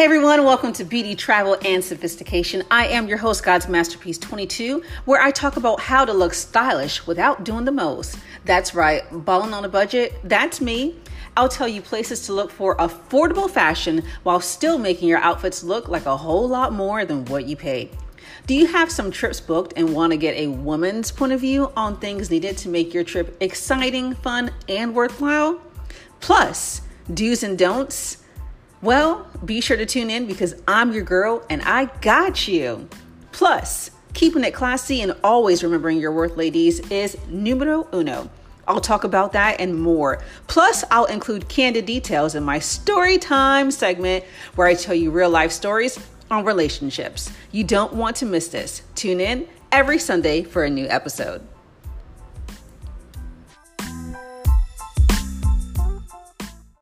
Hey everyone, welcome to Beauty, Travel, and Sophistication. I am your host, God's Masterpiece 22, where I talk about how to look stylish without doing the most. That's right, balling on a budget, that's me. I'll tell you places to look for affordable fashion while still making your outfits look like a whole lot more than what you paid. Do you have some trips booked and want to get a woman's point of view on things needed to make your trip exciting, fun, and worthwhile? Plus, do's and don'ts well, be sure to tune in because I'm your girl and I got you. Plus, keeping it classy and always remembering your worth, ladies, is numero uno. I'll talk about that and more. Plus, I'll include candid details in my story time segment where I tell you real life stories on relationships. You don't want to miss this. Tune in every Sunday for a new episode.